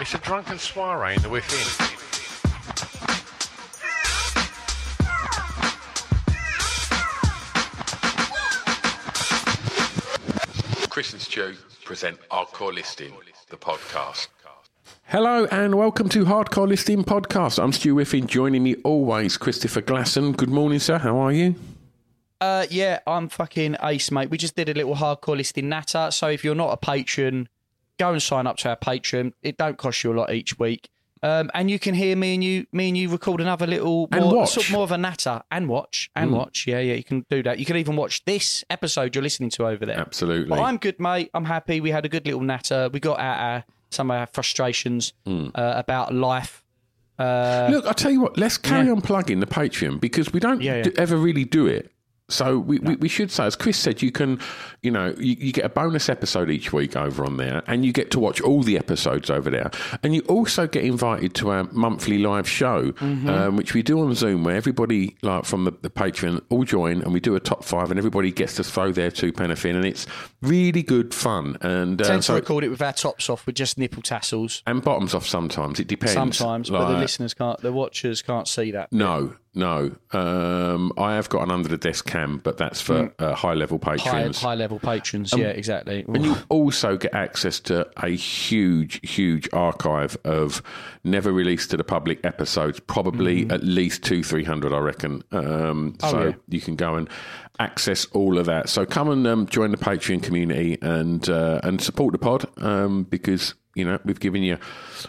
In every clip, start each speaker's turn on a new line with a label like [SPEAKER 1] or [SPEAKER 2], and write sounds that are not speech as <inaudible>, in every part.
[SPEAKER 1] It's a drunken soiree in the within. Chris and Stu present Hardcore Listing, the podcast.
[SPEAKER 2] Hello and welcome to Hardcore Listing Podcast. I'm Stu Whiffin. Joining me always, Christopher Glasson. Good morning, sir. How are you?
[SPEAKER 3] Uh, yeah, I'm fucking ace, mate. We just did a little hardcore listing natter. So if you're not a patron, go and sign up to our Patreon. It don't cost you a lot each week. Um, and you can hear me and you, me and you record another little
[SPEAKER 2] And
[SPEAKER 3] more,
[SPEAKER 2] watch.
[SPEAKER 3] sort of more of a natter and watch and watch. Yeah, yeah, you can do that. You can even watch this episode you're listening to over there.
[SPEAKER 2] Absolutely.
[SPEAKER 3] But I'm good, mate. I'm happy. We had a good little natter. We got out our, some of our frustrations
[SPEAKER 2] Hmm.
[SPEAKER 3] uh, about life. Uh,
[SPEAKER 2] Look, I'll tell you what, let's carry
[SPEAKER 3] Yeah.
[SPEAKER 2] on plugging the Patreon because we don't
[SPEAKER 3] Yeah, yeah.
[SPEAKER 2] do- ever really do it. So we, we, we should say, as Chris said, you can, you know, you, you get a bonus episode each week over on there, and you get to watch all the episodes over there, and you also get invited to our monthly live show,
[SPEAKER 3] Mm-hmm.
[SPEAKER 2] um, which we do on Zoom, where everybody, like from the, the Patreon, all join, and we do a top five, and everybody gets to throw their two pence in, and it's really good fun. And uh,
[SPEAKER 3] tend to record it with our tops off with just nipple tassels.
[SPEAKER 2] and bottoms off sometimes. It depends.
[SPEAKER 3] Sometimes, but the listeners can't, the watchers can't see that.
[SPEAKER 2] No, no. Um, I have got an under the desk cam, but that's for uh, high level patrons.
[SPEAKER 3] high level patrons. yeah, exactly.
[SPEAKER 2] And you also get access to a huge, huge archive of never released to the public episodes, probably at least two, three hundred, I reckon. Um, so.
[SPEAKER 3] Oh, yeah.
[SPEAKER 2] you can go and access all of that. So come and um, join the Patreon community and uh, and support the pod um, because you know we've given you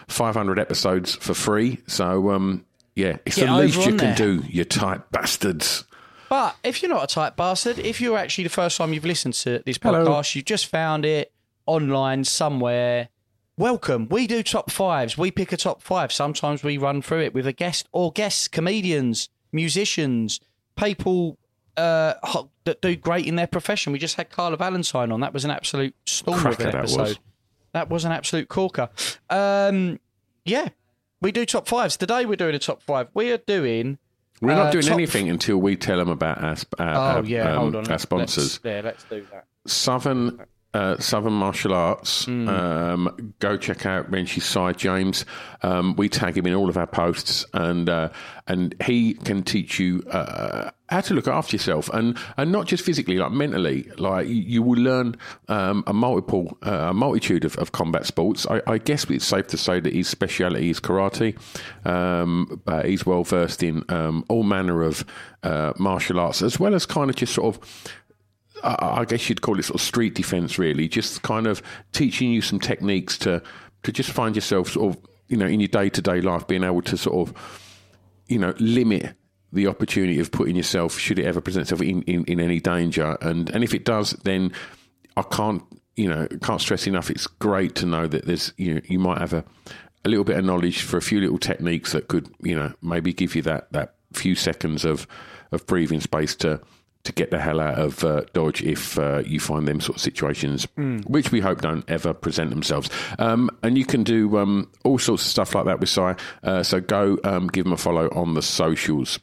[SPEAKER 2] five hundred episodes for free. So um, yeah, it's
[SPEAKER 3] Get
[SPEAKER 2] the least you can
[SPEAKER 3] there.
[SPEAKER 2] do, you tight bastards.
[SPEAKER 3] But if you're not a tight bastard, if you're actually the first time you've listened to this
[SPEAKER 2] Hello.
[SPEAKER 3] podcast, you've just found it online somewhere. Welcome. We do top fives. We pick a top five. Sometimes we run through it with a guest or guests, comedians, musicians, people uh, that do great in their profession. We just had Carla Valentine on. That was an absolute storm of
[SPEAKER 2] Cracker
[SPEAKER 3] an
[SPEAKER 2] that was.
[SPEAKER 3] That was an absolute corker. Um, yeah, we do top fives. Today we're doing a top five. We are doing.
[SPEAKER 2] We're not
[SPEAKER 3] Uh,
[SPEAKER 2] doing
[SPEAKER 3] top-
[SPEAKER 2] anything until we tell them about our, our,
[SPEAKER 3] Oh
[SPEAKER 2] our,
[SPEAKER 3] yeah,
[SPEAKER 2] um,
[SPEAKER 3] hold on.
[SPEAKER 2] our
[SPEAKER 3] Let's-
[SPEAKER 2] sponsors.
[SPEAKER 3] yeah, let's do that.
[SPEAKER 2] Southern uh, Southern Martial Arts.
[SPEAKER 3] Hmm.
[SPEAKER 2] Um, go check out Renshie's side, James. Um, we tag him in all of our posts, and uh, and he can teach you uh, how to look after yourself, and and not just physically, like mentally. Like you, you will learn um, a multiple uh, a multitude of, of combat sports. I, I guess it's safe to say that his speciality is karate, um, but he's well versed in um, all manner of uh, martial arts, as well as kind of just sort of I guess you'd call it sort of street defense, really. Just kind of teaching you some techniques to to just find yourself sort of you know in your day to day life being able to sort of you know limit the opportunity of putting yourself should it ever present itself in, in, in any danger and and if it does then I can't you know can't stress enough it's great to know that there's you know, you might have a a little bit of knowledge for a few little techniques that could you know maybe give you that that few seconds of of breathing space to to get the hell out of uh, Dodge if uh, you find them sort of situations, which we hope don't ever present themselves. Um, and you can do um, all sorts of stuff like that with Si. Uh, so go um, give them a follow on the socials.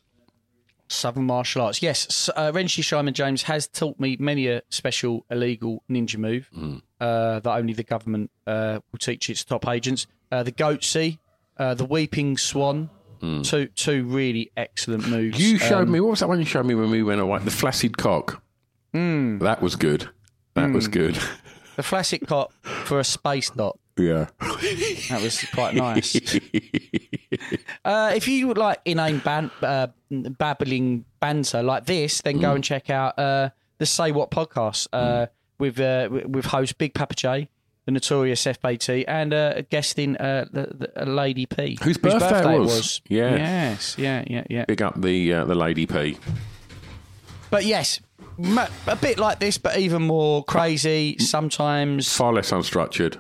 [SPEAKER 3] Southern martial arts. Yes, uh, Renshi Shyman James has taught me many a special illegal ninja move uh, that only the government uh, will teach its top agents. Uh, the goatsy, uh, the weeping swan, two two really excellent moves.
[SPEAKER 2] You showed
[SPEAKER 3] Um,
[SPEAKER 2] me, what was that one you showed me when we went away? The flaccid cock. That was good. That was good.
[SPEAKER 3] The flaccid cock for a space dot.
[SPEAKER 2] Yeah.
[SPEAKER 3] That was quite nice. uh, if you would like inane ban- uh, babbling banter like this, then go and check out uh, the Say What podcast uh, with uh, with host Big Papa J, the notorious FBT, and uh, a guest in uh, the, the, Lady P,
[SPEAKER 2] Whose birthday it was. Yeah.
[SPEAKER 3] Yes, yeah, yeah, yeah.
[SPEAKER 2] Big up the uh, the Lady P.
[SPEAKER 3] But yes, a bit like this, but even more crazy. Sometimes
[SPEAKER 2] Far less unstructured.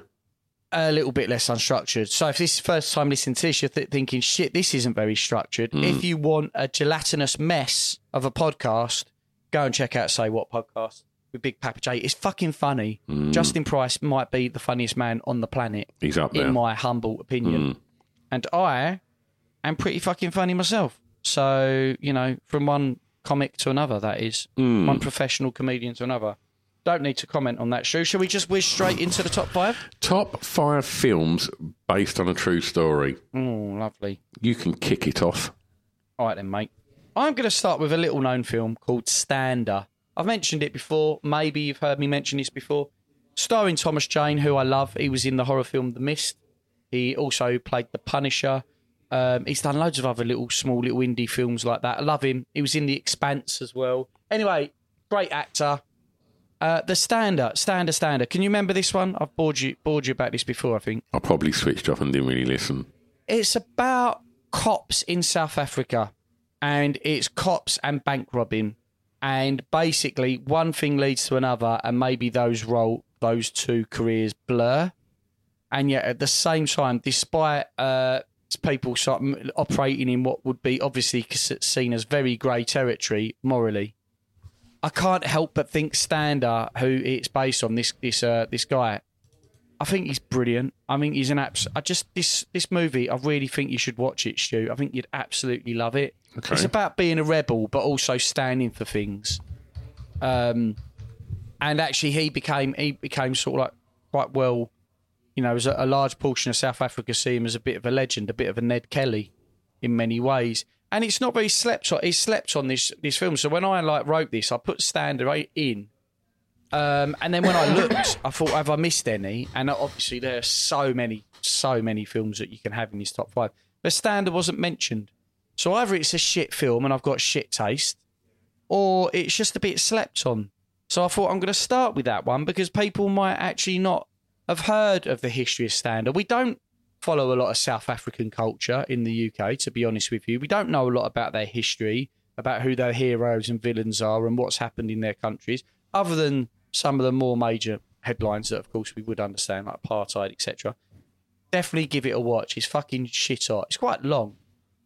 [SPEAKER 3] a little bit less unstructured. So if this is the first time listening to this, you're th- thinking, shit, this isn't very structured. If you want a gelatinous mess of a podcast, go and check out Say What Podcast with Big Papa J. It's fucking funny. Mm. Justin Price might be the funniest man on the planet,
[SPEAKER 2] He's up there.
[SPEAKER 3] in my humble opinion. Mm. And I am pretty fucking funny myself. So, you know, from one comic to another, that is. Mm. One professional comedian to another. Don't need to comment on that, Stu. Shall we just whiz straight into the top five?
[SPEAKER 2] Top five films based on a true story.
[SPEAKER 3] Oh, lovely.
[SPEAKER 2] You can kick it off.
[SPEAKER 3] All right, then, mate. I'm going to start with a little known film called Stander. I've mentioned it before. Maybe you've heard me mention this before. Starring Thomas Jane, who I love. He was in the horror film The Mist. He also played The Punisher. Um, he's done loads of other little, small, little indie films like that. I love him. He was in The Expanse as well. Anyway, great actor. Uh, the Stander, Stander, Stander. Can you remember this one? I've bored you, bored you about this before, I think.
[SPEAKER 2] I probably switched off and didn't really listen.
[SPEAKER 3] It's about cops in South Africa, and it's cops and bank robbing, and basically one thing leads to another, and maybe those role those two careers blur, and yet at the same time, despite uh, people of operating in what would be obviously seen as very grey territory morally. I can't help but think Stander, who it's based on, this this uh, this guy, I think he's brilliant. I mean, he's an abs. I just this this movie. I really think you should watch it, Stu. I think you'd absolutely love it.
[SPEAKER 2] Okay.
[SPEAKER 3] It's about being a rebel, but also standing for things. Um, and actually, he became he became sort of like quite well. You know, as a, a large portion of South Africa see him as a bit of a legend, a bit of a Ned Kelly, in many ways. And it's not very slept on. He slept on this this film. So when I like wrote this, I put Stander in um, and then when I looked, I thought, have I missed any? And obviously, there are so many, so many films that you can have in this top five. But Stander wasn't mentioned. So either it's a shit film and I've got shit taste, or it's just a bit slept on. So I thought I'm going to start with that one because people might actually not have heard of the history of Stander. We don't follow a lot of South African culture in the UK, to be honest with you. We don't know a lot about their history, about who their heroes and villains are, and what's happened in their countries, other than some of the more major headlines that, of course, we would understand, like apartheid, etc. Definitely give it a watch. It's fucking shit hot. It's quite long,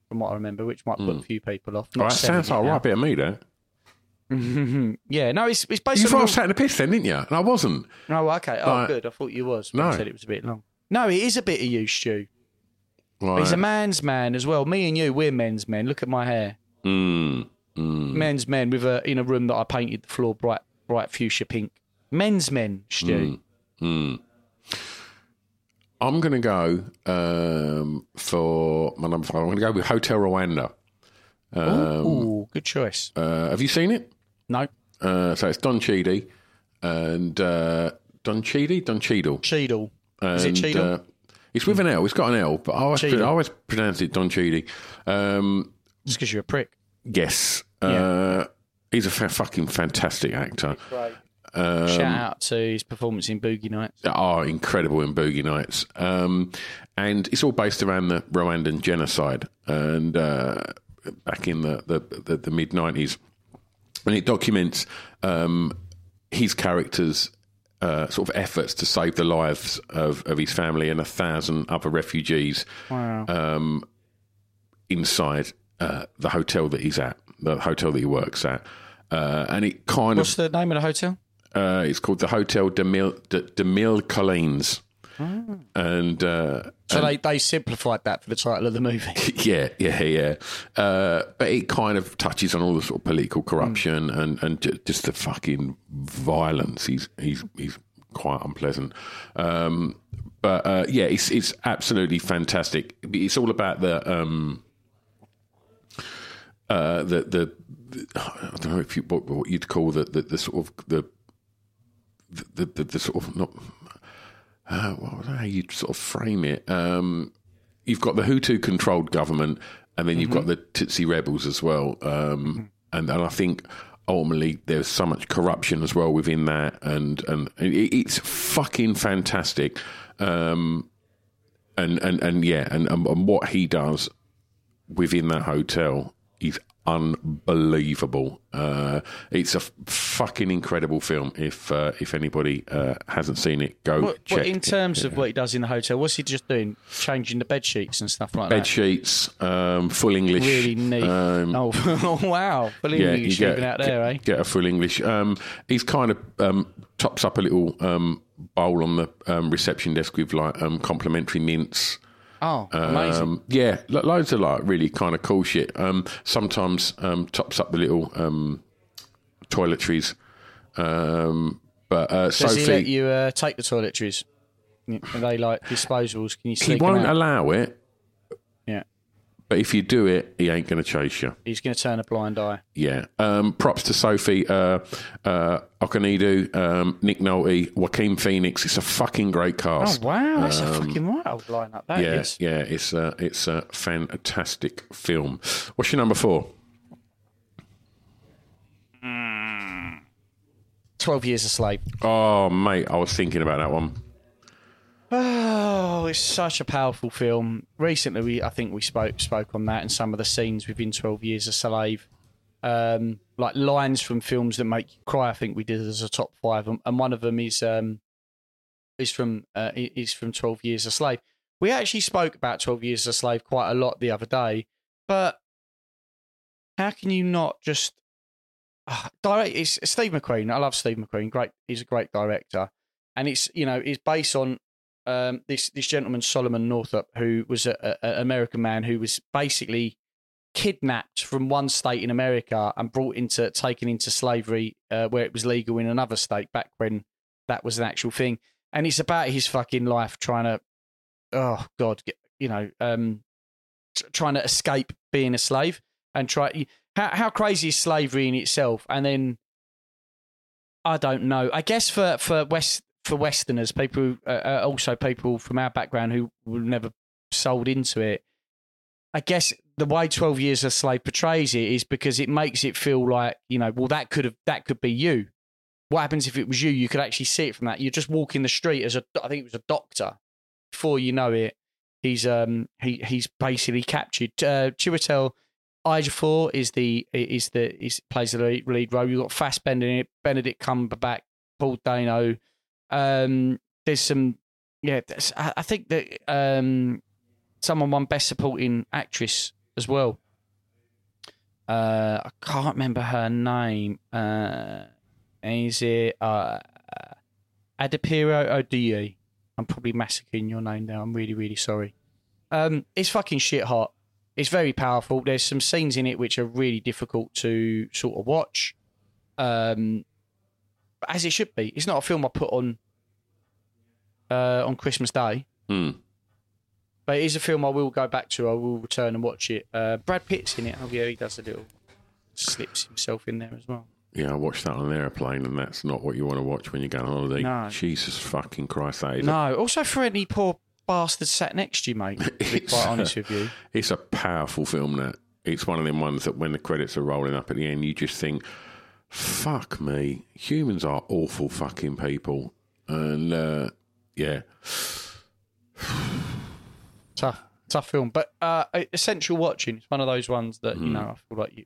[SPEAKER 3] from what I remember, which might put a few people off.
[SPEAKER 2] Oh,
[SPEAKER 3] Not
[SPEAKER 2] that sounds
[SPEAKER 3] 70
[SPEAKER 2] like a
[SPEAKER 3] now.
[SPEAKER 2] right bit of me there. <laughs>
[SPEAKER 3] Yeah, no, it's it's based
[SPEAKER 2] You
[SPEAKER 3] on.
[SPEAKER 2] thought I was taking the piss then, didn't you? And I wasn't.
[SPEAKER 3] Oh, okay. Oh,
[SPEAKER 2] Like-
[SPEAKER 3] good. I thought you was.
[SPEAKER 2] No.
[SPEAKER 3] No, said it was a bit long. No, it is a bit of you, Stu.
[SPEAKER 2] Right.
[SPEAKER 3] He's a man's man as well. Me and you, we're men's men. Look at my hair.
[SPEAKER 2] Mm, mm.
[SPEAKER 3] Men's men with a in a room that I painted the floor bright bright fuchsia pink. Men's men, Stu.
[SPEAKER 2] I'm going to go um, for my number five. I'm going to go with Hotel Rwanda. Um,
[SPEAKER 3] Ooh, good choice.
[SPEAKER 2] Uh, have you seen it?
[SPEAKER 3] No,
[SPEAKER 2] Uh, so it's Don Cheadle and uh, Don Cheadle, Don Cheadle.
[SPEAKER 3] Cheadle.
[SPEAKER 2] And,
[SPEAKER 3] Is it Cheadle?
[SPEAKER 2] Uh, it's with an L. It's got an L, but I always. I always pronounce it Don Cheadle. Um,
[SPEAKER 3] Just because you're a prick.
[SPEAKER 2] yes.
[SPEAKER 3] Yeah.
[SPEAKER 2] Uh, he's a fa- fucking fantastic actor. Um,
[SPEAKER 3] Shout out to his performance in Boogie Nights.
[SPEAKER 2] are incredible in Boogie Nights. Um, and it's all based around the Rwandan genocide and uh, back in the, the, the, the mid 90s. And it documents um, his character's uh, sort of efforts to save the lives of, of his family and a thousand other refugees um, inside uh, the hotel that he's at, the hotel that he works at. Uh, and it kind
[SPEAKER 3] What's
[SPEAKER 2] of What's
[SPEAKER 3] the name of the hotel?
[SPEAKER 2] Uh, it's called the Hotel de Mille, de, de Mille Collines. And uh,
[SPEAKER 3] So they, they simplified that for the title of the movie. <laughs>
[SPEAKER 2] yeah, yeah, yeah. Uh, but it kind of touches on all the sort of political corruption and and ju- just the fucking violence. He's he's he's quite unpleasant. Um, but uh, yeah, it's it's absolutely fantastic. It's all about the um, uh, the, the the I don't know if you what, what you'd call the, the the sort of the the, the, the sort of not uh, what was how you sort of frame it. Um, you've got the Hutu controlled government, and then you've got the Tutsi rebels as well. Um, and, and I think ultimately there's so much corruption as well within that, and and it, it's fucking fantastic. Um, and and and yeah, and, and and what he does within that hotel is unbelievable. Uh, it's a f- fucking incredible film. If uh, if anybody uh, hasn't seen it, go
[SPEAKER 3] What,
[SPEAKER 2] check.
[SPEAKER 3] what, in
[SPEAKER 2] it.
[SPEAKER 3] terms of what he does in the hotel, what's he just doing? Changing the bed sheets and stuff like
[SPEAKER 2] bed
[SPEAKER 3] that.
[SPEAKER 2] sheets, um, full English,
[SPEAKER 3] Really neat.
[SPEAKER 2] Um,
[SPEAKER 3] oh, <laughs> oh, wow! Fully
[SPEAKER 2] yeah,
[SPEAKER 3] English living out there, eh?
[SPEAKER 2] get, get a full English. Um, he's kind of um, tops up a little um, bowl on the um, reception desk with like um, complimentary mints.
[SPEAKER 3] Oh, amazing!
[SPEAKER 2] Um, yeah, loads of like really kind of cool shit. Um, sometimes um, tops up the little um, toiletries. Um, but uh,
[SPEAKER 3] Does he let you uh, take the toiletries? Are they like disposals? Can you
[SPEAKER 2] he won't allow it. But if you do it, he ain't going to chase you.
[SPEAKER 3] he's going to turn a blind eye.
[SPEAKER 2] Yeah. Um, props to Sophie uh, uh, Okonedo, um, Nick Nolte, Joaquin Phoenix. It's a fucking great cast.
[SPEAKER 3] Oh wow, that's a fucking wild lineup. That
[SPEAKER 2] yeah,
[SPEAKER 3] is.
[SPEAKER 2] yeah, it's a it's a fantastic film. What's your number four?
[SPEAKER 3] Twelve Years a Slave.
[SPEAKER 2] Oh, mate, I was thinking about that one.
[SPEAKER 3] Oh, it's such a powerful film. Recently, we I think we spoke spoke on that and some of the scenes within Twelve Years a Slave, um, like lines from films that make you cry. I think we did as a top five, and, one of them is um, is from uh, is from Twelve Years a Slave. We actually spoke about Twelve Years a Slave quite a lot the other day, but how can you not just uh, direct? It's Steve McQueen. I love Steve McQueen. Great, he's a great director, and it's you know it's based on um, this this gentleman Solomon Northup, who was an American man who was basically kidnapped from one state in America and brought into taken into slavery uh, where it was legal in another state back when that was an actual thing. And it's about his fucking life trying to, oh god, get, you know, um, t- trying to escape being a slave and try. How how crazy is slavery in itself? And then I don't know. I guess for for West for Westerners, people uh, uh, also people from our background who were never sold into it. I guess the way Twelve Years a Slave portrays it is because it makes it feel like you know, well, that could have that could be you. What happens if it was you? You could actually see it from that. You're just walking the street as a, I think it was a doctor. Before you know it, he's um he he's basically captured. Uh, Chiwetel Ejiofor is the is the is plays the lead, lead role. You've got Fassbender in it, Benedict Cumberbatch, Paul Dano. Um, there's some yeah. there's- I, I think that um, someone won Best Supporting Actress as well. Uh, I can't remember her name. Uh, is it uh, Adipiro Odiye? I'm probably massacring your name now. I'm really, really sorry. Um, it's fucking shit hot. It's very powerful. There's some scenes in it which are really difficult to sort of watch. Um, as it should be. It's not a film I put on uh, on Christmas Day,
[SPEAKER 2] Hmm.
[SPEAKER 3] but it is a film I will go back to. I will return and watch it. Uh, Brad Pitt's in it. Oh yeah, he does a little slips himself in there as well.
[SPEAKER 2] Yeah, I watched that on an airplane, and that's not what you want to watch when you go on holiday.
[SPEAKER 3] No.
[SPEAKER 2] Jesus fucking Christ, that is a
[SPEAKER 3] No, also for any poor bastard sat next to you, mate. To be <laughs> quite honest with you.
[SPEAKER 2] It's a powerful film. That it's one of them ones that when the credits are rolling up at the end, you just think, "Fuck me, humans are awful fucking people." And uh, yeah,
[SPEAKER 3] Tough, tough film, but uh, essential watching. It's one of those ones that
[SPEAKER 2] Hmm.
[SPEAKER 3] you know I feel like you.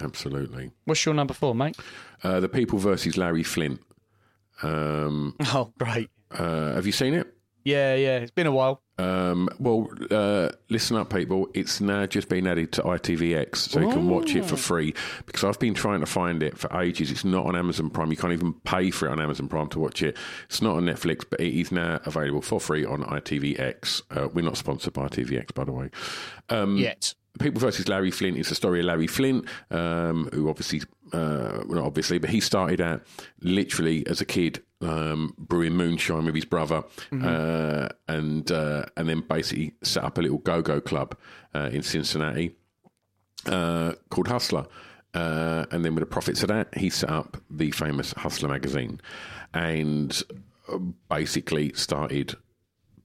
[SPEAKER 2] absolutely.
[SPEAKER 3] What's your number four, mate?
[SPEAKER 2] Uh, the People versus Larry Flynt. Um, <laughs>
[SPEAKER 3] Oh, great.
[SPEAKER 2] uh, have you seen it?
[SPEAKER 3] Yeah, yeah. It's been a while.
[SPEAKER 2] Um, well, uh, listen up, people. It's now just been added to ITVX, so you can watch it for free. Because I've been trying to find it for ages. It's not on Amazon Prime. You can't even pay for it on Amazon Prime to watch it. It's not on Netflix, but it is now available for free on ITVX. Uh, we're not sponsored by ITVX, by the way. Um,
[SPEAKER 3] Yet.
[SPEAKER 2] People versus Larry Flynt is the story of Larry Flynt, um, who obviously, uh, well, not obviously, but he started out literally as a kid um, brewing moonshine with his brother, uh, and uh, and then basically set up a little go go club uh, in Cincinnati uh, called Hustler. Uh, and then with the profits of that, he set up the famous Hustler magazine and basically started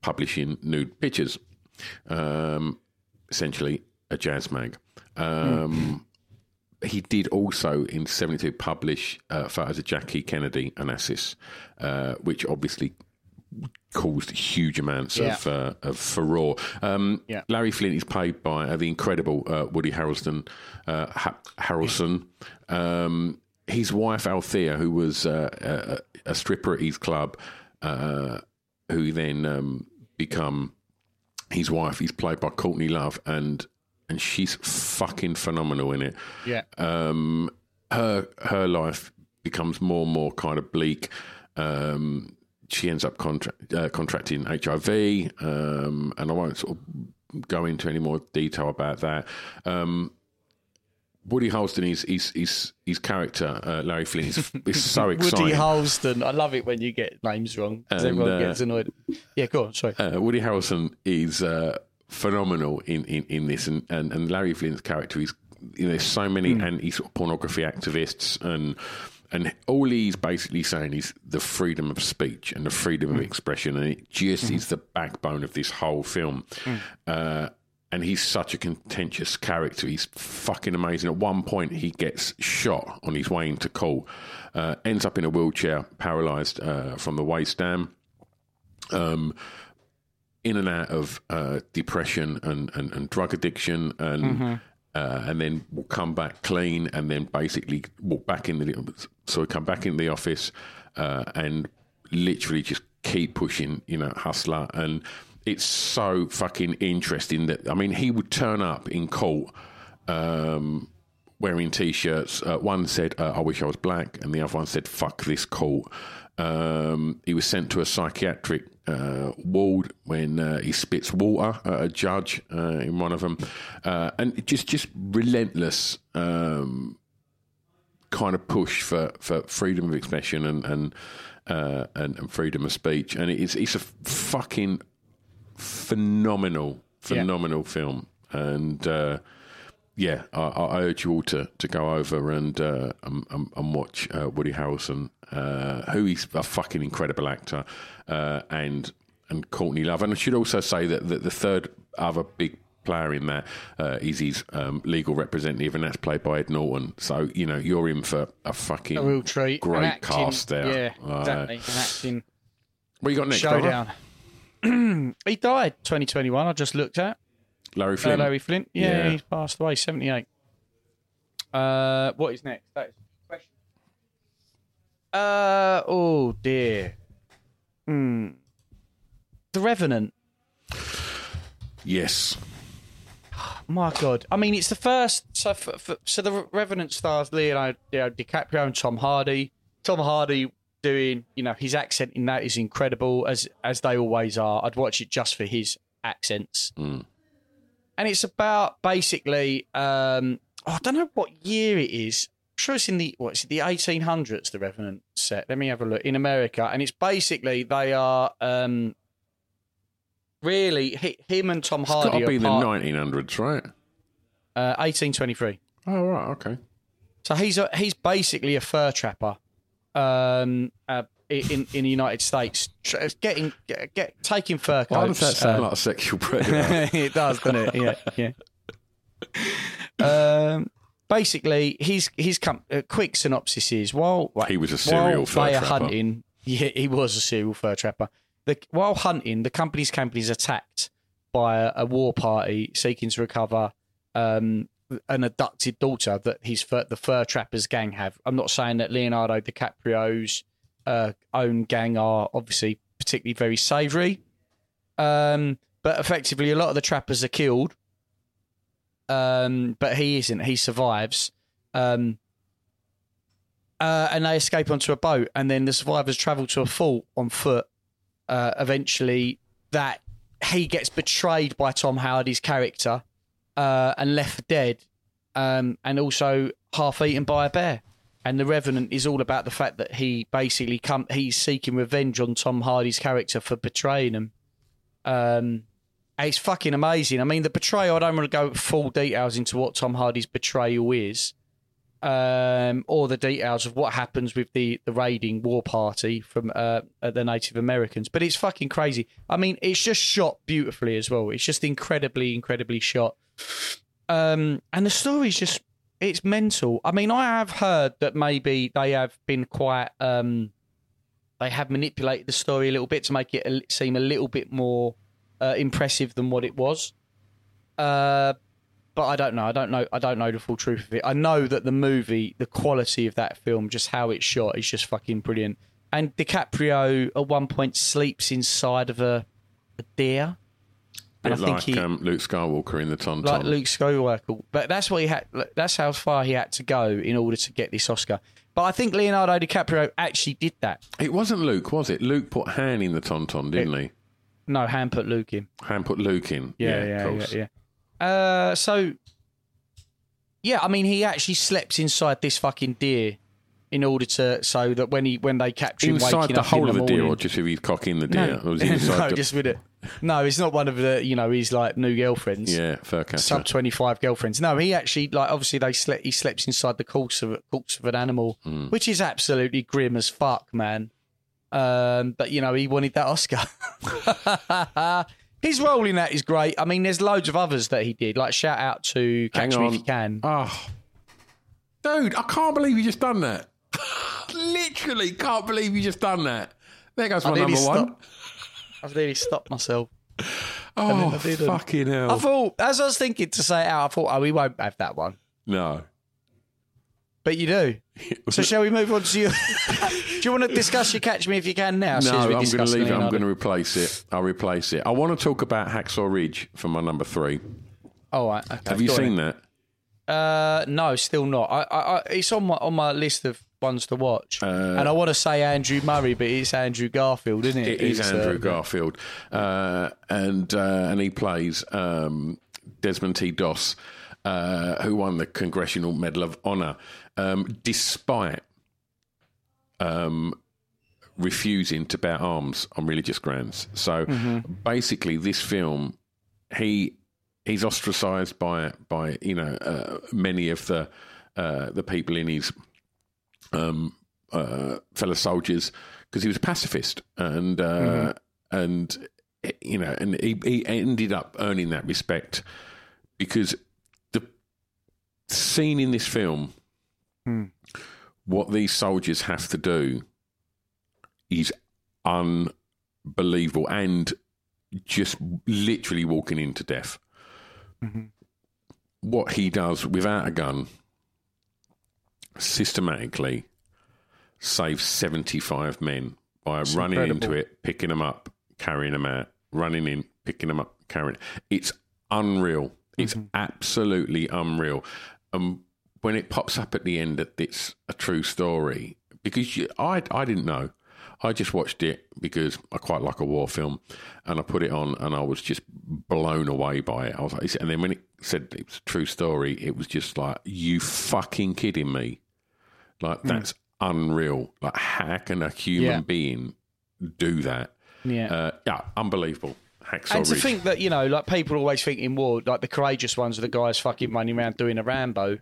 [SPEAKER 2] publishing nude pictures. Um, essentially, a jazz mag. Um, He did also in '72 publish uh, photos of Jackie Kennedy Onassis, uh, which obviously caused huge amounts of, uh, of furore. Um,
[SPEAKER 3] Yeah.
[SPEAKER 2] Larry Flint is played by uh, the incredible uh, Woody Harrelson. Uh, ha- Harrelson. Um, his wife Althea, who was uh, a, a stripper at his club, uh, who then um, become his wife. He's played by Courtney Love, and and she's fucking phenomenal in it
[SPEAKER 3] Yeah.
[SPEAKER 2] um, her her life becomes more and more kind of bleak. Um, she ends up contra- uh, contracting HIV, um, and I won't sort of go into any more detail about that. Um, Woody Harrelson is is his his character uh, Larry Flynn is, <laughs> is so exciting.
[SPEAKER 3] Woody Harrelson. I love it when you get names wrong 'cause
[SPEAKER 2] And,
[SPEAKER 3] everyone
[SPEAKER 2] uh,
[SPEAKER 3] gets annoyed. Yeah, go on. Sorry.
[SPEAKER 2] uh, Woody Harrelson is uh, phenomenal in, in, in this, and, and, and Larry Flynn's character is. You know, there's so many anti sort of pornography activists, and and all he's basically saying is the freedom of speech and the freedom of expression, and it just is the backbone of this whole film. Uh, and he's such a contentious character. He's fucking amazing. At one point, he gets shot on his way into court, uh, ends up in a wheelchair, paralysed uh, from the waist down. Um, in and out of uh, depression and, and, and drug addiction, and uh, and then will come back clean, and then basically walk back in the so come back in the office uh, and literally just keep pushing, you know, hustler, and it's so fucking interesting that I mean he would turn up in court. Um, wearing t-shirts. Uh, one said, uh, "I wish I was black," and the other one said, "Fuck this court." Um, he was sent to a psychiatric uh, ward when uh, he spits water at a judge uh, in one of them, uh, and just just relentless um, kind of push for, for freedom of expression and and, uh, and and freedom of speech, and it's it's a fucking phenomenal phenomenal film, and. Yeah, I, I urge you all to, to go over and uh, and, and, watch uh, Woody Harrelson, uh, who is a fucking incredible actor, uh, and and Courtney Love. And I should also say that the, the third other big player in that uh, is his um, legal representative, and that's played by Ed Norton. So you know you're in for a fucking
[SPEAKER 3] A real treat.
[SPEAKER 2] great
[SPEAKER 3] acting-
[SPEAKER 2] cast there.
[SPEAKER 3] Yeah,
[SPEAKER 2] Uh,
[SPEAKER 3] exactly. Acting
[SPEAKER 2] What you got next?
[SPEAKER 3] showdown. <clears throat> he died 2021. I just looked at.
[SPEAKER 2] Larry
[SPEAKER 3] Uh, Larry Flynt. Yeah,
[SPEAKER 2] Yeah.
[SPEAKER 3] he's passed away, 78. Uh, what is next? That is the question. Uh, oh dear. Hmm. The Revenant.
[SPEAKER 2] Yes.
[SPEAKER 3] My God. I mean, it's the first. So, for, for, so the Revenant stars Leonardo DiCaprio and Tom Hardy. Tom Hardy doing, you know, his accent in that is incredible, as as they always are. I'd watch it just for his accents. And it's about basically. Um, oh, I don't know what year it is. I'm sure it's in the what's it, the 1800s. The Revenant set. Let me have a look in America, and it's basically they are um, really hi- him and Tom
[SPEAKER 2] It's got
[SPEAKER 3] Hardy
[SPEAKER 2] to
[SPEAKER 3] are
[SPEAKER 2] be the
[SPEAKER 3] part,
[SPEAKER 2] 1900s, right?
[SPEAKER 3] uh, 1823.
[SPEAKER 2] Oh, right, okay.
[SPEAKER 3] So he's a, he's basically a fur trapper um, uh, in in the United States, getting get, get taking fur
[SPEAKER 2] Why
[SPEAKER 3] coats.
[SPEAKER 2] does that sound
[SPEAKER 3] uh,
[SPEAKER 2] like a sexual predator? <laughs>
[SPEAKER 3] it does, doesn't it? Yeah, yeah. <laughs> Um, basically, his his com- uh, quick synopsis is while
[SPEAKER 2] He was a serial fur trapper.
[SPEAKER 3] hunting. Yeah, he was a serial fur trapper. The, while hunting, the company's company is attacked by a, a war party seeking to recover um, an abducted daughter that his fur, the fur trappers gang have. I'm not saying that Leonardo DiCaprio's uh, own gang are obviously particularly very savoury, um, but effectively a lot of the trappers are killed. Um, but he isn't. He survives. Um, uh, and they escape onto a boat, and then the survivors travel to a fort on foot. Uh, eventually, that he gets betrayed by Tom Hardy's character uh, and left dead, um, and also half eaten by a bear. And the Revenant is all about the fact that he basically come he's seeking revenge on Tom Hardy's character for betraying him. Um, it's fucking amazing. I mean, the betrayal. I don't want to go full details into what Tom Hardy's betrayal is, um, or the details of what happens with the the raiding war party from uh, the Native Americans. But it's fucking crazy. I mean, it's just shot beautifully as well. It's just incredibly, incredibly shot. Um, and the story's just it's mental. I mean, I have heard that maybe they have been quite um, they have manipulated the story a little bit to make it seem a little bit more uh, impressive than what it was. Uh, but I don't know. I don't know. I don't know the full truth of it. I know that the movie, the quality of that film, just how it's shot, is just fucking brilliant. And DiCaprio at one point sleeps inside of a, a deer. And I think
[SPEAKER 2] like
[SPEAKER 3] he,
[SPEAKER 2] um, Luke Skywalker in the Tauntaun.
[SPEAKER 3] like Luke Skywalker. But that's what he had. That's how far he had to go in order to get this Oscar. But I think Leonardo DiCaprio actually did that.
[SPEAKER 2] It wasn't Luke, was it? Luke put Han in the Tauntaun, didn't he?
[SPEAKER 3] No, hand put Luke in.
[SPEAKER 2] Han put Luke in.
[SPEAKER 3] Yeah,
[SPEAKER 2] of
[SPEAKER 3] yeah, yeah,
[SPEAKER 2] course.
[SPEAKER 3] yeah. Uh, so, yeah, I mean, he actually slept inside this fucking deer in order to so that when he when they capture him
[SPEAKER 2] Inside the whole of
[SPEAKER 3] the
[SPEAKER 2] the deer, or just if he's cocking the deer?
[SPEAKER 3] No,
[SPEAKER 2] Or was he <laughs> inside
[SPEAKER 3] no,
[SPEAKER 2] the...
[SPEAKER 3] just with it. No, it's not one of the you know he's like new girlfriends.
[SPEAKER 2] Yeah, fur catcher.
[SPEAKER 3] sub twenty five girlfriends. No, he actually like obviously they slept. He slept inside the corpse of corpse of an animal,
[SPEAKER 2] Hmm.
[SPEAKER 3] which is absolutely grim as fuck, man. Um, but you know he wanted that Oscar. <laughs> His role in that is great. I mean, there's loads of others that he did. Like shout out to Catch Me. If You Can.
[SPEAKER 2] Oh, dude, I can't believe you just done that. Literally, can't believe you just done that. There goes
[SPEAKER 3] I
[SPEAKER 2] my
[SPEAKER 3] nearly
[SPEAKER 2] number one.
[SPEAKER 3] stopped- I've nearly stopped myself. <laughs>
[SPEAKER 2] Oh,
[SPEAKER 3] I didn't.
[SPEAKER 2] fucking hell.
[SPEAKER 3] I thought, as I was thinking to say it out, I thought, oh, we won't have that one.
[SPEAKER 2] no.
[SPEAKER 3] But you do. <laughs> So shall we move on to you? <laughs> do you want to discuss your Catch Me If You Can now?
[SPEAKER 2] No, I'm going to leave it. I'm going to replace it. I'll replace it. I want to talk about Hacksaw Ridge for my number three.
[SPEAKER 3] All right. Okay.
[SPEAKER 2] Have you
[SPEAKER 3] go on
[SPEAKER 2] seen
[SPEAKER 3] then.
[SPEAKER 2] that?
[SPEAKER 3] Uh, no, still not. I, I, I, it's on my on my list of ones to watch,
[SPEAKER 2] Uh,
[SPEAKER 3] and I want to say Andrew Murray, but it's Andrew Garfield, isn't it?
[SPEAKER 2] It is
[SPEAKER 3] It's,
[SPEAKER 2] Andrew
[SPEAKER 3] uh,
[SPEAKER 2] Garfield, uh, and uh, and he plays um, Desmond T. Doss, uh, who won the Congressional Medal of Honor, um, despite um, refusing to bear arms on religious grounds. So basically, this film, he he's ostracised by by you know uh, many of the uh, the people in his um, uh, fellow soldiers because he was a pacifist and uh, and you know and he, he ended up earning that respect because the scene in this film what these soldiers have to do is unbelievable and just literally walking into death. What he does without a gun systematically saves 75 men by running
[SPEAKER 3] incredible.
[SPEAKER 2] into it, picking them up, carrying them out, running in, picking them up, carrying. It's unreal. It's mm-hmm. absolutely unreal. And when it pops up at the end that it's a true story, because you, I, I didn't know. I just watched it because I quite like a war film, and I put it on, and I was just blown away by it. I was like, and then when it said it was a true story, it was just like, you fucking kidding me? Like that's unreal. Like how can a human
[SPEAKER 3] Yeah.
[SPEAKER 2] being do that?
[SPEAKER 3] Yeah.
[SPEAKER 2] Uh, yeah, unbelievable. Hacksaw
[SPEAKER 3] and to
[SPEAKER 2] Ridge.
[SPEAKER 3] think that you know, like people always think in war, like the courageous ones are the guys fucking running around doing a Rambo.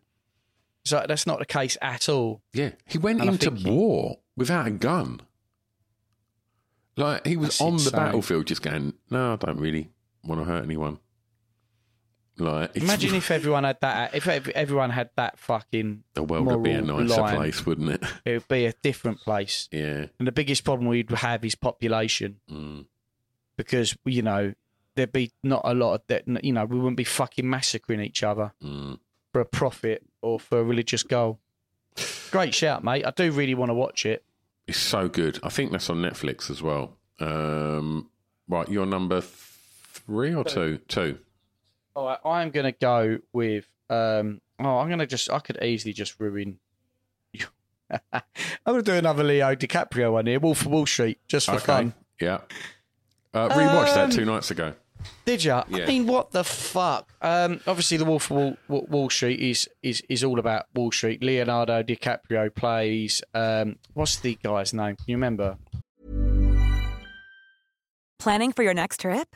[SPEAKER 3] So that's not the case at all.
[SPEAKER 2] Yeah, he went
[SPEAKER 3] And
[SPEAKER 2] into war without a gun. Like he was
[SPEAKER 3] That's
[SPEAKER 2] on
[SPEAKER 3] insane.
[SPEAKER 2] the battlefield, just going, "No, I don't really want to hurt anyone." Like,
[SPEAKER 3] Imagine if everyone had that. If everyone had that fucking,
[SPEAKER 2] the world would be a nicer
[SPEAKER 3] line,
[SPEAKER 2] place, wouldn't it? <laughs>
[SPEAKER 3] It would be a different place.
[SPEAKER 2] yeah,
[SPEAKER 3] And the biggest problem we'd have is population,
[SPEAKER 2] Mm.
[SPEAKER 3] because you know there'd be not a lot of that. You know, we wouldn't be fucking massacring each other
[SPEAKER 2] Mm.
[SPEAKER 3] for a profit or for a religious goal. Great shout, mate. I do really want to watch it.
[SPEAKER 2] it's so good. I think that's on Netflix as well. Um, right, you're number three or two? Two.
[SPEAKER 3] All right, I'm going to go with. Um, oh, I'm going to just. I could easily just ruin. <laughs> I'm going to do another Leo DiCaprio one here. Wolf of Wall Street, just for
[SPEAKER 2] Okay.
[SPEAKER 3] fun.
[SPEAKER 2] Yeah. Uh, rewatched that
[SPEAKER 3] Um,
[SPEAKER 2] two nights ago.
[SPEAKER 3] Did you?
[SPEAKER 2] Yeah.
[SPEAKER 3] I mean, what the fuck? Um, obviously, the Wolf of Wall, Wall, Wall Street is, is is all about Wall Street. Leonardo DiCaprio plays. Um, what's the guy's name? Can you remember?
[SPEAKER 4] Planning for your next trip?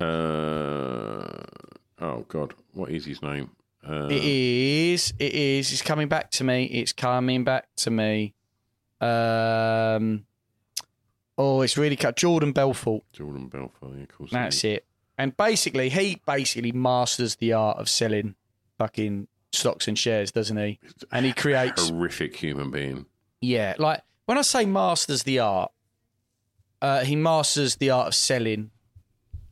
[SPEAKER 2] Uh, oh God, what is his name? Uh,
[SPEAKER 3] It is. It is. It's coming back to me. It's coming back to me. Um. Oh, it's really cut. Jordan Belfort.
[SPEAKER 2] Jordan Belfort. Yeah, of course.
[SPEAKER 3] That's it. And basically, he basically masters the art of selling fucking stocks and shares, doesn't he? And he creates.
[SPEAKER 2] Horrific human being.
[SPEAKER 3] Yeah, like when I say masters the art, uh, he masters the art of selling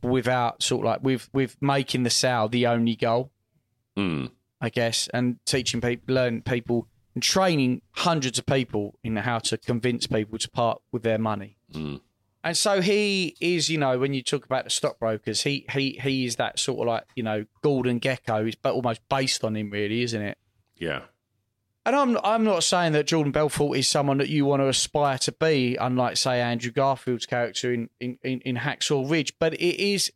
[SPEAKER 3] without sort of like with with making the sale the only goal.
[SPEAKER 2] Mm.
[SPEAKER 3] I guess, and teaching people, learn people, and training hundreds of people in how to convince people to part with their money.
[SPEAKER 2] Mm.
[SPEAKER 3] And so he is, you know, when you talk about the stockbrokers, he he he is that sort of like, you know, Gordon Gekko is but almost based on him, really, isn't it?
[SPEAKER 2] Yeah.
[SPEAKER 3] And I'm I'm not saying that Jordan Belfort is someone that you want to aspire to be, unlike say Andrew Garfield's character in in, in, Hacksaw Ridge, but it is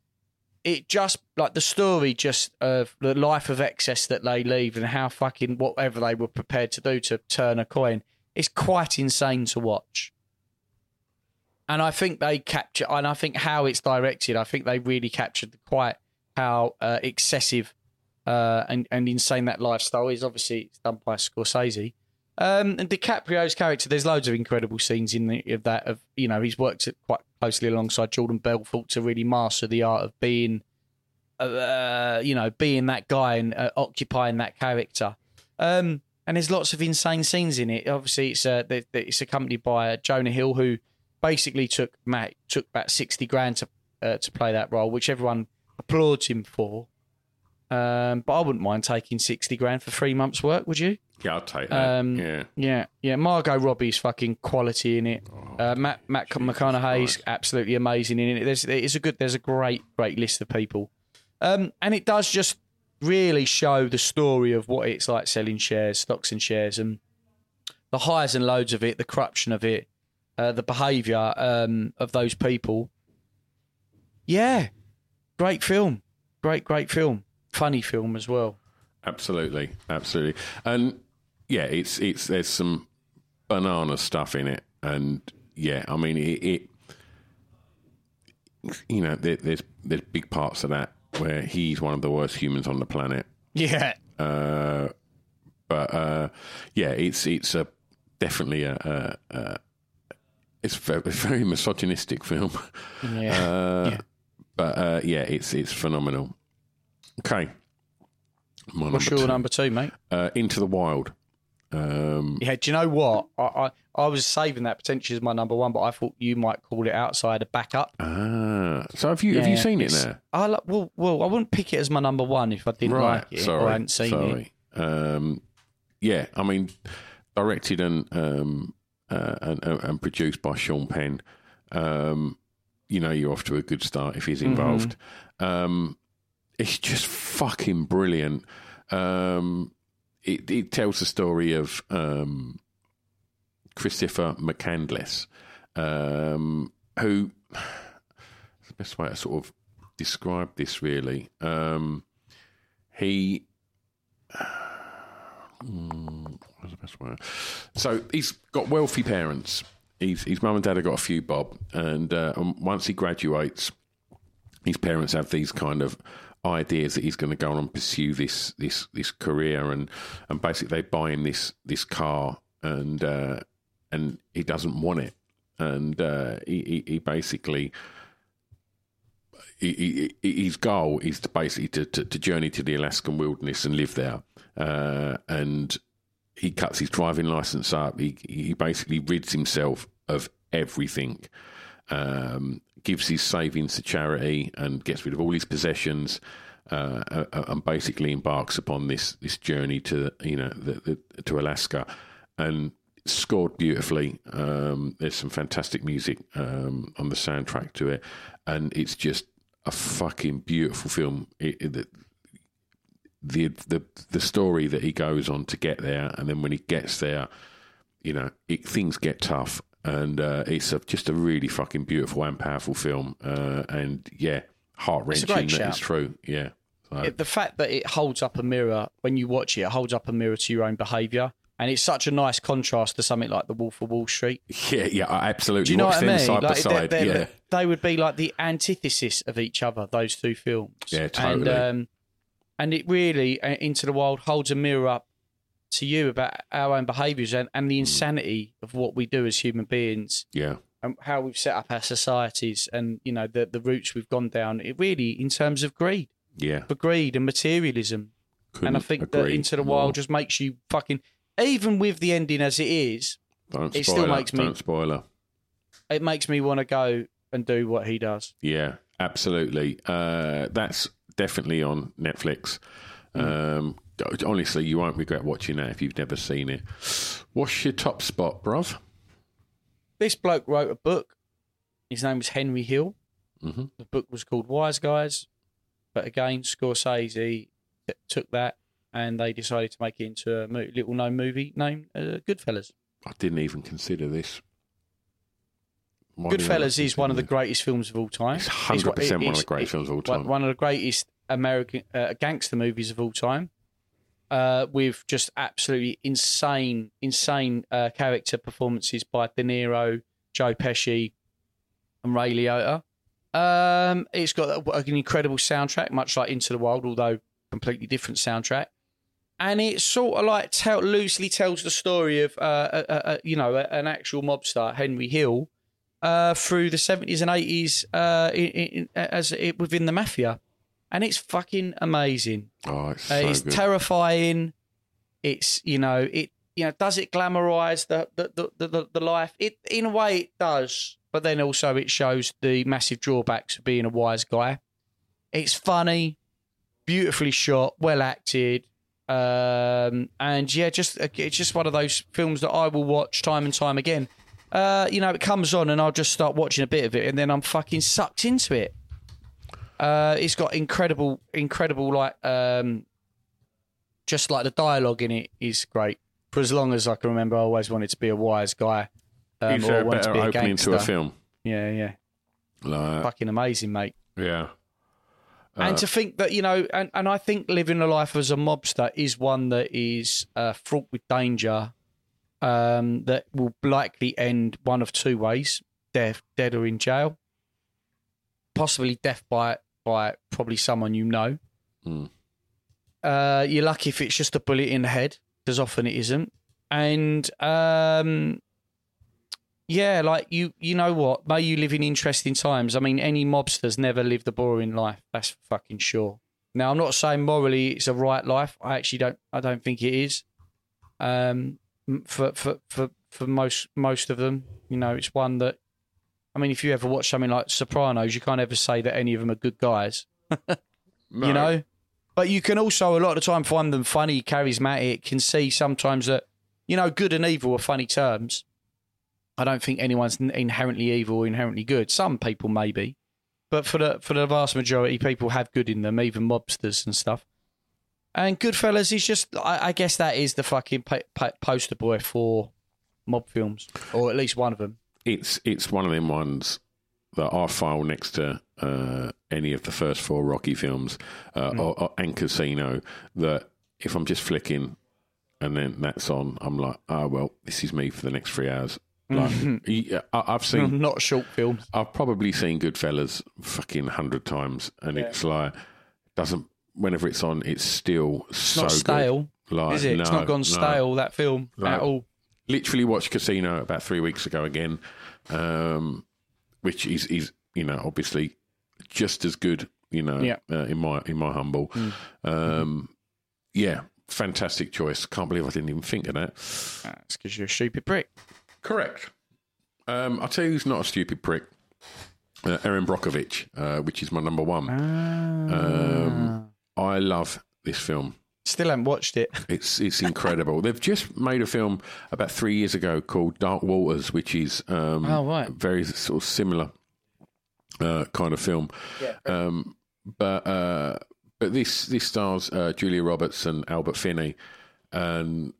[SPEAKER 3] it just like the story just of the life of excess that they leave and how fucking whatever they were prepared to do to turn a coin is quite insane to watch. And I think they capture, and I think how it's directed, I think they really captured the, quite how uh, excessive uh, and, and insane that lifestyle is. Obviously, it's done by Scorsese. Um, and DiCaprio's character, there's loads of incredible scenes in the, of that. Of you know, he's worked it quite closely alongside Jordan Belfort to really master the art of being, uh, you know, being that guy and uh, occupying that character. Um, and there's lots of insane scenes in it. Obviously, it's uh, it's accompanied by uh, Jonah Hill, who basically took Matt took about sixty grand to uh, to play that role, which everyone applauds him for. Um, but I wouldn't mind taking sixty grand for three months' work. Would you?
[SPEAKER 2] Yeah, I'll take that.
[SPEAKER 3] Um,
[SPEAKER 2] yeah.
[SPEAKER 3] Yeah, yeah. Margot Robbie's fucking quality in it. uh, Matt Matt McConaughey's
[SPEAKER 2] Christ.
[SPEAKER 3] absolutely amazing in it. There's it's a good. There's a great great list of people, um, and it does just really show the story of what it's like selling shares, stocks and shares, and the highs and lows of it, the corruption of it, uh, the behaviour um, of those people. Yeah, great film, great great film, funny film as well.
[SPEAKER 2] Absolutely, absolutely, and yeah, it's it's there's some banana stuff in it, and yeah, I mean it. it you know, there, there's there's big parts of that where he's one of the worst humans on the planet.
[SPEAKER 3] Yeah,
[SPEAKER 2] Uh, but uh, yeah, it's it's a definitely a, a, a it's a <laughs> very, misogynistic film.
[SPEAKER 3] yeah.
[SPEAKER 2] Uh,
[SPEAKER 3] Yeah.
[SPEAKER 2] But uh, yeah, it's it's phenomenal. Okay, My
[SPEAKER 3] What's your number two, mate?
[SPEAKER 2] uh, Into the Wild. Um,
[SPEAKER 3] Yeah, do you know what? I, I, I was saving that potentially as my number one, but I thought you might call it outside a backup.
[SPEAKER 2] ah, so have you have you
[SPEAKER 3] Yeah,
[SPEAKER 2] seen it
[SPEAKER 3] it's-
[SPEAKER 2] now?
[SPEAKER 3] I like, well, well, I wouldn't pick it as my number one if I didn't like it
[SPEAKER 2] sorry,
[SPEAKER 3] or I hadn't seen it.
[SPEAKER 2] sorry. Um, yeah, I mean, directed and um, uh, and, and and produced by Sean Penn. Um, you know, you're off to a good start if he's
[SPEAKER 3] Mm-hmm.
[SPEAKER 2] involved. Um, it's just fucking brilliant. Um, it, it tells the story of um, Christopher McCandless, um, who <sighs> the best way to sort of describe this really. Um, he. <sighs> Mm, the best way? So he's got wealthy parents. He's, his mum and dad have got a few bob, and, uh, and once he graduates, his parents have these kind of ideas that he's going to go on and pursue this this this career, and and basically they buy him this this car, and uh, and he doesn't want it, and uh, he, he he basically he, he, his goal is to basically to, to, to journey to the Alaskan wilderness and live there. Uh, and he cuts his driving license up. He he basically rids himself of everything. Um, gives his savings to charity and gets rid of all his possessions. Uh, and basically embarks upon this this journey to you know the, the, to Alaska, and scored beautifully. Um, there's some fantastic music um, on the soundtrack to it, and it's just a fucking beautiful film. It, it, the, the the the story that he goes on to get there, and then when he gets there, you know, it, things get tough, and uh, it's a, just a really fucking beautiful and powerful film. Uh, and yeah, heart wrenching. that
[SPEAKER 3] shout.
[SPEAKER 2] it's true. Yeah, so,
[SPEAKER 3] It- the fact that it holds up a mirror when you watch it, it holds up a mirror to your own behaviour. And it's such a nice contrast to something like The Wolf of Wall Street. <laughs>
[SPEAKER 2] yeah, yeah, absolutely.
[SPEAKER 3] Do you know
[SPEAKER 2] Watch
[SPEAKER 3] what I mean?
[SPEAKER 2] side by
[SPEAKER 3] Like,
[SPEAKER 2] side.
[SPEAKER 3] they're- they're-
[SPEAKER 2] yeah,
[SPEAKER 3] They would be like the antithesis of each other, those two films.
[SPEAKER 2] Yeah, totally.
[SPEAKER 3] And, um, and it really, uh, Into the Wild, holds a mirror up to you about our own behaviours and, and the insanity of what we do as human beings
[SPEAKER 2] yeah,
[SPEAKER 3] and how we've set up our societies and, you know, the, the routes we've gone down. It really, in terms of greed,
[SPEAKER 2] yeah.
[SPEAKER 3] for greed and materialism. and I think that Into the
[SPEAKER 2] more.
[SPEAKER 3] Wild just makes you fucking, even with the ending as it is,
[SPEAKER 2] Don't
[SPEAKER 3] it still makes me-
[SPEAKER 2] Don't spoil her.
[SPEAKER 3] it makes me want to go and do what he does.
[SPEAKER 2] Yeah, absolutely. Uh, that's definitely on Netflix. Um, honestly, you won't regret watching that if you've never seen it. What's your top spot, bruv?
[SPEAKER 3] This bloke wrote a book. His name was Henry Hill.
[SPEAKER 2] Mhm.
[SPEAKER 3] The book was called Wise Guys. But again, Scorsese took that and they decided to make it into a little known movie named uh, Goodfellas.
[SPEAKER 2] I didn't even consider this. Why did I not
[SPEAKER 3] Goodfellas is one of the greatest films of all time.
[SPEAKER 2] It's 100% one of the
[SPEAKER 3] it's-
[SPEAKER 2] great films of all time.
[SPEAKER 3] One of the greatest American uh, gangster movies of all time. Uh, with just absolutely insane, insane uh, character performances by De Niro, Joe Pesci, and Ray Liotta. Um, it's got an incredible soundtrack, much like Into the Wild, although completely different soundtrack. And it sort of like tell, loosely tells the story of, uh, uh, uh, you know, an actual mobster, Henry Hill, uh, through the seventies and eighties, uh, as it within the mafia, and it's fucking amazing.
[SPEAKER 2] oh, it's
[SPEAKER 3] Uh, it's
[SPEAKER 2] good.
[SPEAKER 3] terrifying. It's you know it you know does it glamorize the the, the, the, the the life? It in a way it does, but then also it shows the massive drawbacks of being a wise guy. It's funny, beautifully shot, well acted, um, and yeah, just it's just one of those films that I will watch time and time again. Uh, you know, it comes on and I'll just start watching a bit of it, and then I'm fucking sucked into it. Uh, it's got incredible, incredible like um, just like the dialogue in it is great. For as long as I can remember, I always wanted to be a wise guy. Um,
[SPEAKER 2] Is
[SPEAKER 3] or
[SPEAKER 2] there
[SPEAKER 3] I
[SPEAKER 2] a better
[SPEAKER 3] be a
[SPEAKER 2] opening
[SPEAKER 3] gangster.
[SPEAKER 2] to a film?
[SPEAKER 3] Yeah, yeah,
[SPEAKER 2] Like,
[SPEAKER 3] fucking amazing, mate.
[SPEAKER 2] yeah.
[SPEAKER 3] and to think that you know, and, and I think living a life as a mobster is one that is uh, fraught with danger. Um, that will likely end one of two ways: death, dead, or in jail. Possibly death by by probably someone you know.
[SPEAKER 2] Mm.
[SPEAKER 3] Uh, you're lucky if it's just a bullet in the head, because often it isn't. And um, yeah, like you, you know what? May you live in interesting times. I mean, any mobsters never lived a boring life. That's fucking sure. Now, I'm not saying morally it's a right life. I actually don't. I don't think it is. Um, for for for for most most of them. You know, it's one that. I mean, if you ever watch something like Sopranos, you can't ever say that any of them are good guys. <laughs>
[SPEAKER 2] No.
[SPEAKER 3] You know, but you can also a lot of the time find them funny, charismatic. Can see sometimes that you know good and evil are funny terms. I don't think anyone's inherently evil or inherently good. Some people maybe, but for the for the vast majority, people have good in them, even mobsters and stuff. And Goodfellas is just, I, I guess that is the fucking pa- pa- poster boy for mob films, or at least one of them.
[SPEAKER 2] It's it's one of them ones that I file next to uh, any of the first four Rocky films uh,
[SPEAKER 3] Mm.
[SPEAKER 2] or, or, and Casino. That if I'm just flicking and then that's on, I'm like, oh well, this is me for the next three hours. Like, yeah, I, I've seen, <laughs>
[SPEAKER 3] Not short films.
[SPEAKER 2] I've probably seen Goodfellas fucking hundred times, and it's like doesn't. Whenever it's on, it's still
[SPEAKER 3] It's
[SPEAKER 2] so
[SPEAKER 3] not
[SPEAKER 2] good.
[SPEAKER 3] stale,
[SPEAKER 2] Like,
[SPEAKER 3] is it? it's not gone
[SPEAKER 2] no.
[SPEAKER 3] stale, that film,
[SPEAKER 2] Right.
[SPEAKER 3] at all.
[SPEAKER 2] Literally watched Casino about three weeks ago again, um, which is is you know obviously just as good. You know,
[SPEAKER 3] Yeah.
[SPEAKER 2] uh, in my in my humble, um, yeah, fantastic choice. Can't believe I didn't even think of that.
[SPEAKER 3] That's because you're a stupid prick.
[SPEAKER 2] Correct. Um, I'll tell you who's not a stupid prick. Uh, Erin Brockovich, uh, which is my number one. Um, I love this film.
[SPEAKER 3] Still haven't watched it. <laughs>
[SPEAKER 2] It's it's incredible. They've just made a film about three years ago called Dark Waters, which is um,
[SPEAKER 3] Oh, right.
[SPEAKER 2] very sort of similar uh, kind of film. Um, but uh, but this this stars uh, Julia Roberts and Albert Finney, and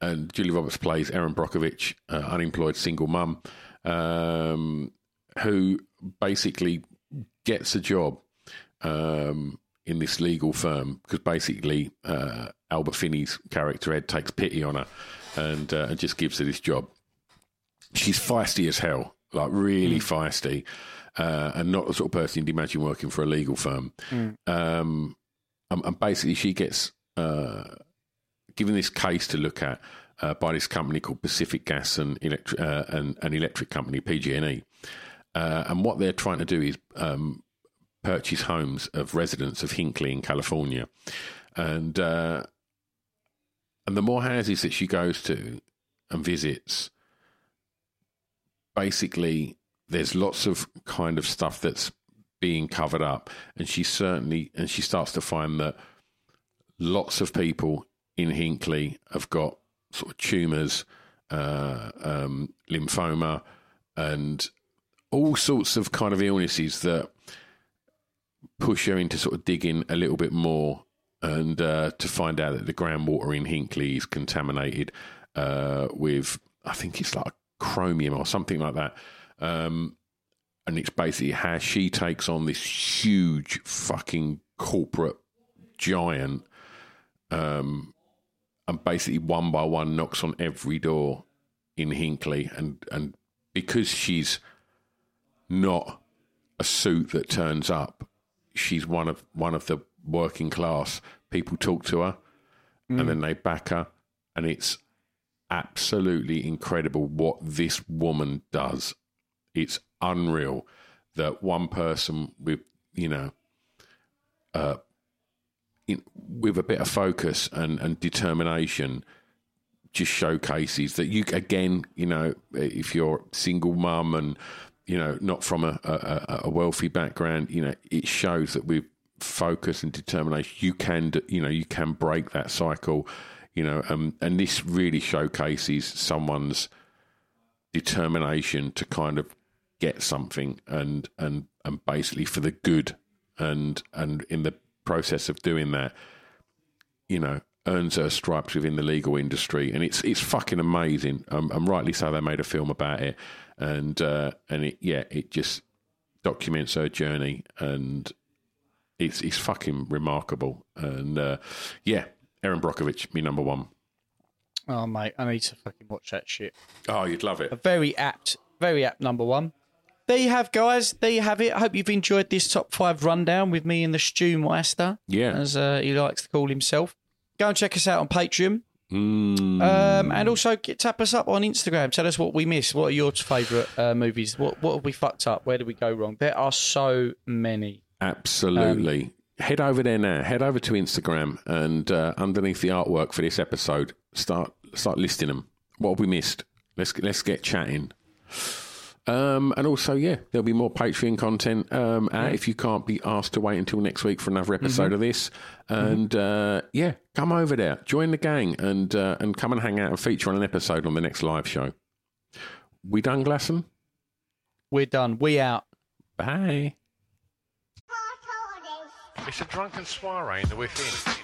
[SPEAKER 2] and Julia Roberts plays Erin Brockovich, uh, unemployed single mum, um, who basically gets a job um, in this legal firm because basically uh, Albert Finney's character Ed takes pity on her and uh, and just gives her this job. She's feisty as hell, like really feisty, uh, and not the sort of person you'd imagine working for a legal firm. Um, and, and basically, she gets uh, given this case to look at uh, by this company called Pacific Gas and Electric uh, and an electric company PG&E. Uh, and what they're trying to do is um, purchase homes of residents of Hinkley in California, and uh, and the more houses that she goes to and visits, basically there's lots of kind of stuff that's being covered up, and she certainly and she starts to find that lots of people in Hinkley have got sort of tumours, uh, um, lymphoma, and all sorts of kind of illnesses that push her into sort of digging a little bit more and uh, to find out that the groundwater in Hinkley is contaminated uh, with, I think it's like chromium or something like that. Um, and it's basically how she takes on this huge fucking corporate giant um, and basically one by one knocks on every door in Hinkley. And, and because she's not a suit that turns up, she's one of one of the working class. People talk to her, and then they back her, and it's absolutely incredible what this woman does. It's unreal that one person with you know, uh, in, with a bit of focus and, and determination, just showcases that you again, you know, if you're single mum and you know not from a, a, a wealthy background, you know, it shows that with focus and determination, you can, you know, you can break that cycle, you know, um, and this really showcases someone's determination to kind of get something and and and basically for the good and and in the process of doing that you know earns her stripes within the legal industry. And it's it's fucking amazing. Um, and rightly so they made a film about it and uh, and it yeah it just documents her journey and it's it's fucking remarkable and uh, yeah Erin Brockovich me number one
[SPEAKER 3] Oh, mate, I need to fucking watch that shit.
[SPEAKER 2] oh you'd love it
[SPEAKER 3] A very apt, very apt number one. There you have, guys. There you have it. I hope you've enjoyed this top five rundown with me and the Stu Meister,
[SPEAKER 2] yeah
[SPEAKER 3] as uh, he likes to call himself. Go and check us out on Patreon.
[SPEAKER 2] Mm.
[SPEAKER 3] Um, and also get, tap us up on Instagram. Tell us what we missed. What are your favourite uh, movies? What what have we fucked up? Where did we go wrong? There are so many.
[SPEAKER 2] Absolutely. Head over there now. Head over to Instagram and uh, underneath the artwork for this episode, start start listing them. What have we missed? Let's let's get chatting. Um, and also, yeah, there'll be more Patreon content um, out if you can't be asked to wait until next week for another episode
[SPEAKER 3] Mm-hmm.
[SPEAKER 2] of this. And uh, yeah, come over there, join the gang, and uh, and come and hang out and feature on an episode on the next live show. We done, Glasson?
[SPEAKER 3] We're done. We out.
[SPEAKER 2] Bye. It's a drunken soiree in the within.